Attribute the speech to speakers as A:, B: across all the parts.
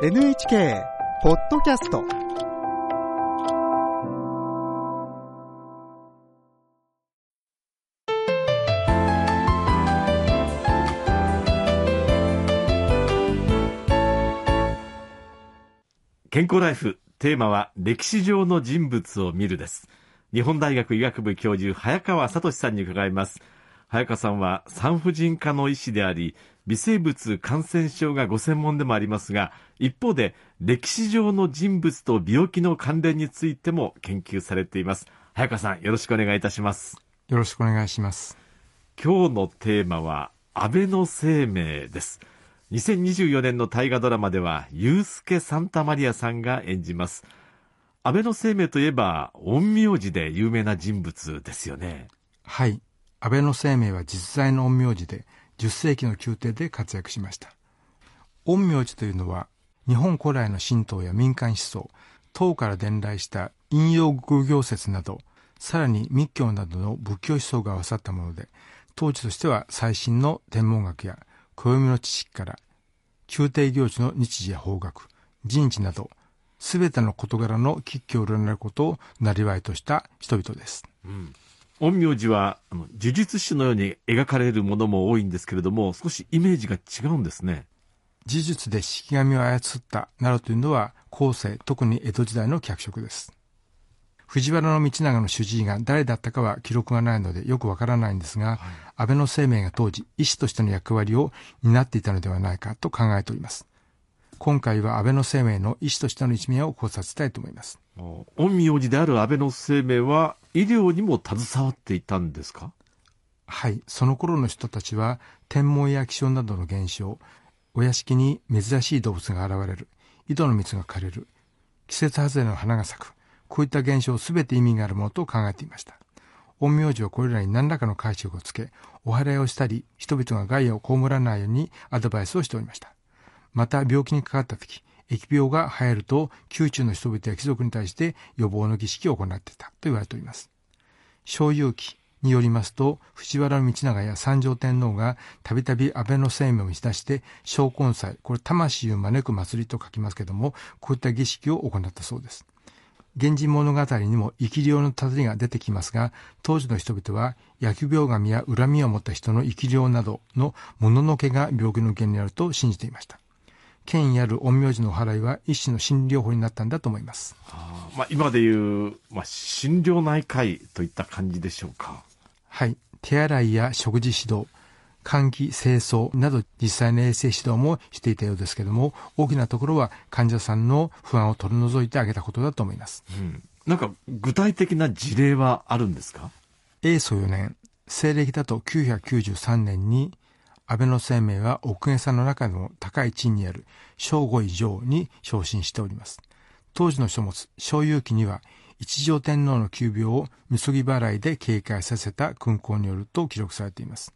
A: NHK ポッドキャスト。
B: 健康ライフテーマは歴史上の人物を見るです。日本大学医学部教授早川聡さんに伺います。早川さんは産婦人科の医師であり微生物感染症がご専門でもありますが一方で歴史上の人物と病気の関連についても研究されています早川さんよろしくお願いいたします
C: よろしくお願いします
B: 今日のテーマは安倍の生命です2024年の大河ドラマでは、ユースケ・サンタマリアさんが演じます。安倍の生命といえば、陰陽師で有名な人物ですよね。
C: はい。安倍の生命は実在の陰陽師で、10世紀の宮廷で活躍しました。陰陽師というのは、日本古来の神道や民間思想、唐から伝来した陰陽偶行説など、さらに密教などの仏教思想が合わさったもので、当時としては最新の天文学や暦の知識から宮廷行事の日時や方角、人事など、すべての事柄の吉居を占うことをなりとした人々です。
B: うん、陰陽師はあの呪術師のように描かれるものも多いんですけれども、少しイメージが違うんですね。
C: 呪術で式神を操ったなどというのは後世、特に江戸時代の脚色です。藤原道長の主治医が誰だったかは記録がないのでよくわからないんですが、はい、安倍の生命が当時医師としての役割を担っていたのではないかと考えております。今回は安倍の生命の医師としての一面を考察したいと思います。
B: 陰陽師である安倍の生命は医療にも携わっていたんですか？
C: はい、その頃の人たちは天文や気象などの現象、お屋敷に珍しい動物が現れる、井戸の蜜が枯れる、季節外れの花が咲く、こういった現象すべて意味があるものと考えていました。陰陽師はこれらに何らかの解釈をつけ、お祓いをしたり、人々が害を被らないようにアドバイスをしておりました。また、病気にかかった時、疫病が流行ると、宮中の人々や貴族に対して予防の儀式を行っていたと言われております。小遊記によりますと、藤原道長や三条天皇がたびたび安倍の生命を打ち出して、昇魂祭、これ魂を招く祭りと書きますけども、こういった儀式を行ったそうです。源氏物語にも生き量のたどりが出てきますが、当時の人々は、疫病神や恨みを持った人の生き量などの物のけが病気の原因にあると信じていました。権威ある陰陽師の払いは一種の診療法になったんだと思います。
B: あまあ、今でいう、まあ、診療内科医といった感じでしょうか。
C: はい。手洗いや食事指導、換気、清掃など実際の衛生指導もしていたようですけれども、大きなところは患者さんの不安を取り除いてあげたことだと思います。
B: うん、なんか具体的な事例はあるんですか？
C: 永祖4年、西暦だと993年に、安倍の生命は奥下さんの中の高い地位にある正五位上に昇進しております。当時の書物、小遊記には、一条天皇の急病をみそぎ払いで警戒させた勲功によると記録されています。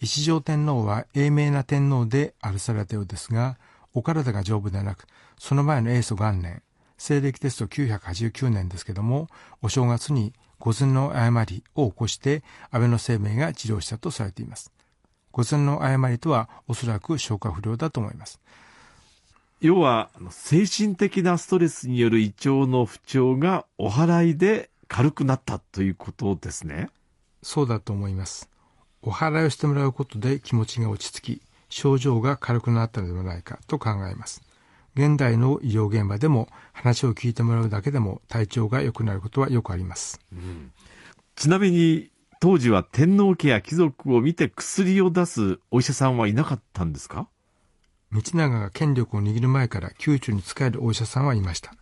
C: 一条天皇は英明な天皇であるされたようですが、お体が丈夫ではなく、その前の永祖元年、西暦ですと989年ですけども、お正月に御前の誤りを起こして安倍の生命が治療したとされています。御前の誤りとはおそらく消化不良だと思います。
B: 要は、精神的なストレスによる胃腸の不調がお祓いで軽くなったということですね。
C: そうだと思います。お祓いをしてもらうことで気持ちが落ち着き、症状が軽くなったのではないかと考えます。現代の医療現場でも話を聞いてもらうだけでも体調が良くなることはよくあります。うん、
B: ちなみに当時は天皇家や貴族を見て薬を出すお医者さんはいなかったんですか？
C: 道長が権力を握る前から宮中に仕えるお医者さんはいました。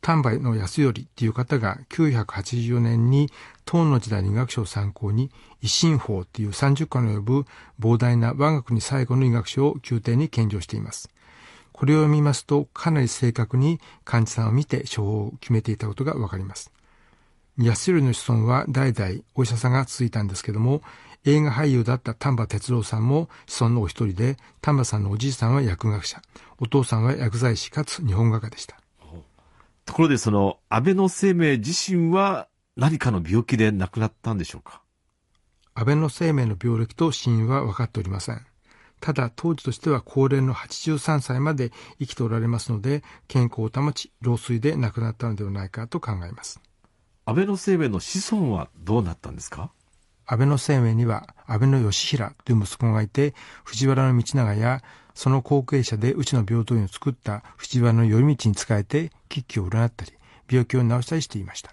C: 丹波の安頼っていう方が984年に唐の時代の医学書を参考に維新法っていう30巻の及ぶ膨大な我が国最後の医学書を宮廷に献上しています。これを見ますとかなり正確に患者さんを見て処方を決めていたことがわかります。安頼の子孫は代々お医者さんが続いたんですけども、映画俳優だった丹波哲郎さんも子孫のお一人で、丹波さんのおじいさんは薬学者、お父さんは薬剤師かつ日本画家でした。
B: ところでその安倍の生命自身は何かの病気で亡くなったんでしょうか？
C: 安倍の生命の病歴と死因は分かっておりません。ただ当時としては高齢の83歳まで生きておられますので健康を保ち老衰で亡くなったのではないかと考えます
B: 安倍の生命の子孫はどうなったんですか？
C: 安倍の生命には安倍の義平という息子がいて藤原道長やその後継者でうちの平等院を作った藤原頼道に仕えて危機を占ったり病気を治したりしていました。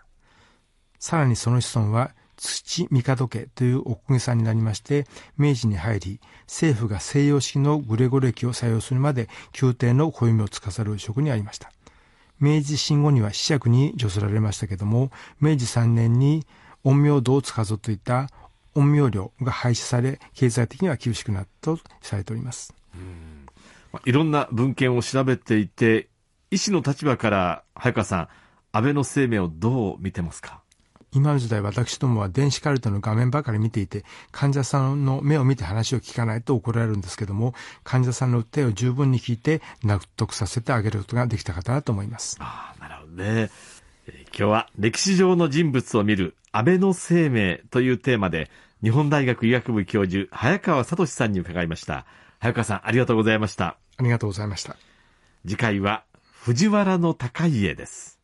C: さらにその子孫は土帝家というお公家さんになりまして明治に入り政府が西洋式のグレゴ歴を採用するまで宮廷の暦を司る職にありました。明治新後には子爵に除せられましたけども明治3年に陰陽道を司といった陰陽料が廃止され経済的には厳しくなったとされております。
B: うん、まいろんな文献を調べていて医師の立場から早川さん安倍の生命をどう見てますか？
C: 今の時代私どもは電子カルテの画面ばかり見ていて患者さんの目を見て話を聞かないと怒られるんですけども患者さんの訴えを十分に聞いて納得させてあげることができたかなと思います。
B: ああなるほどね。今日は歴史上の人物を見る安倍の生命というテーマで日本大学医学部教授早川聡さんに伺いました。早川さんありがとうございました。
C: ありがとうございました。
B: 次回は藤原の高家です